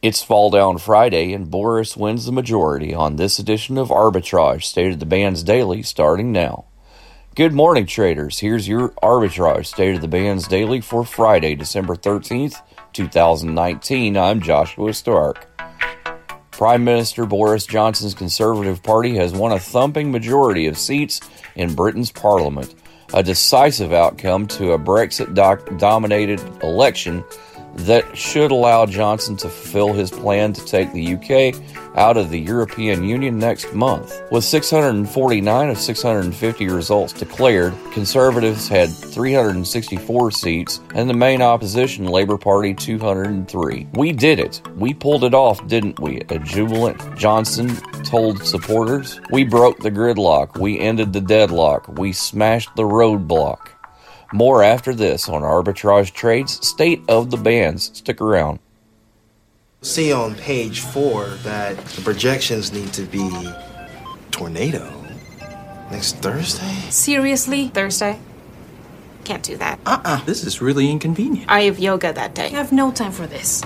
It's Fall Down Friday, and Boris wins the majority on this edition of Arbitrage, State of the Bands Daily, starting now. Good morning, traders. Here's your Arbitrage State of the Bands Daily for Friday, December 13th, 2019. I'm Joshua Stark. Prime Minister Boris Johnson's Conservative Party has won a thumping majority of seats in Britain's Parliament, a decisive outcome to a Brexit dominated election that should allow Johnson to fulfill his plan to take the UK out of the European Union next month. With 649 of 650 results declared, Conservatives had 364 seats and the main opposition, Labour Party, 203. We did it. We pulled it off, didn't we? A jubilant Johnson told supporters. We broke the gridlock. We ended the deadlock. We smashed the roadblock. More after this on Arbitrage Trades State of the Bands. Stick around. See on page four that the projections need to be tornado next Thursday. Seriously? Thursday? Can't do that. Uh uh This is really inconvenient. I have yoga that day. I have no time for this.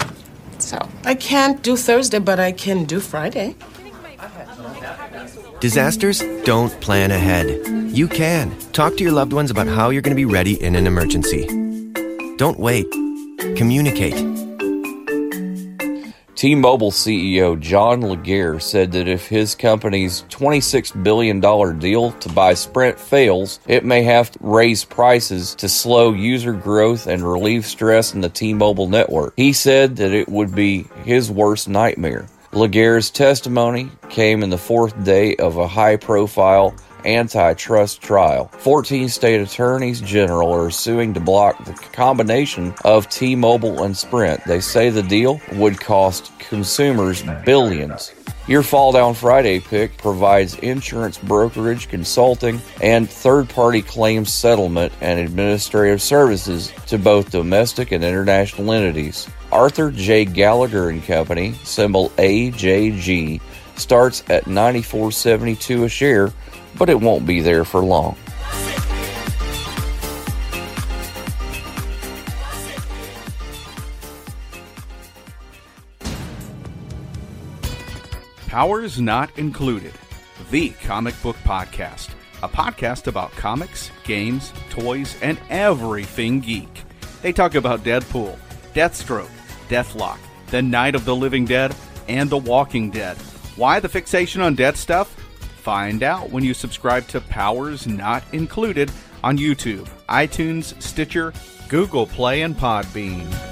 So. I can't do Thursday, but I can do Friday. Disasters don't plan ahead. You can. Talk to your loved ones about how you're going to be ready in an emergency. Don't wait. Communicate. T Mobile CEO John Legere said that if his company's $26 billion deal to buy Sprint fails, it may have to raise prices to slow user growth and relieve stress in the T Mobile network. He said that it would be his worst nightmare. Legere's testimony came in the fourth day of a high profile antitrust trial. 14 state attorneys general are suing to block the combination of T Mobile and Sprint. They say the deal would cost consumers billions. Your Fall Down Friday pick provides insurance brokerage, consulting, and third party claims settlement and administrative services to both domestic and international entities. Arthur J. Gallagher and Company, symbol AJG, starts at 94.72 a share, but it won't be there for long. Powers Not Included, the comic book podcast, a podcast about comics, games, toys, and everything geek. They talk about Deadpool, Deathstroke, Deathlok, The Night of the Living Dead, and The Walking Dead. Why the fixation on dead stuff? Find out when you subscribe to Powers Not Included on YouTube, iTunes, Stitcher, Google Play, and Podbean.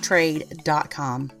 trade.com.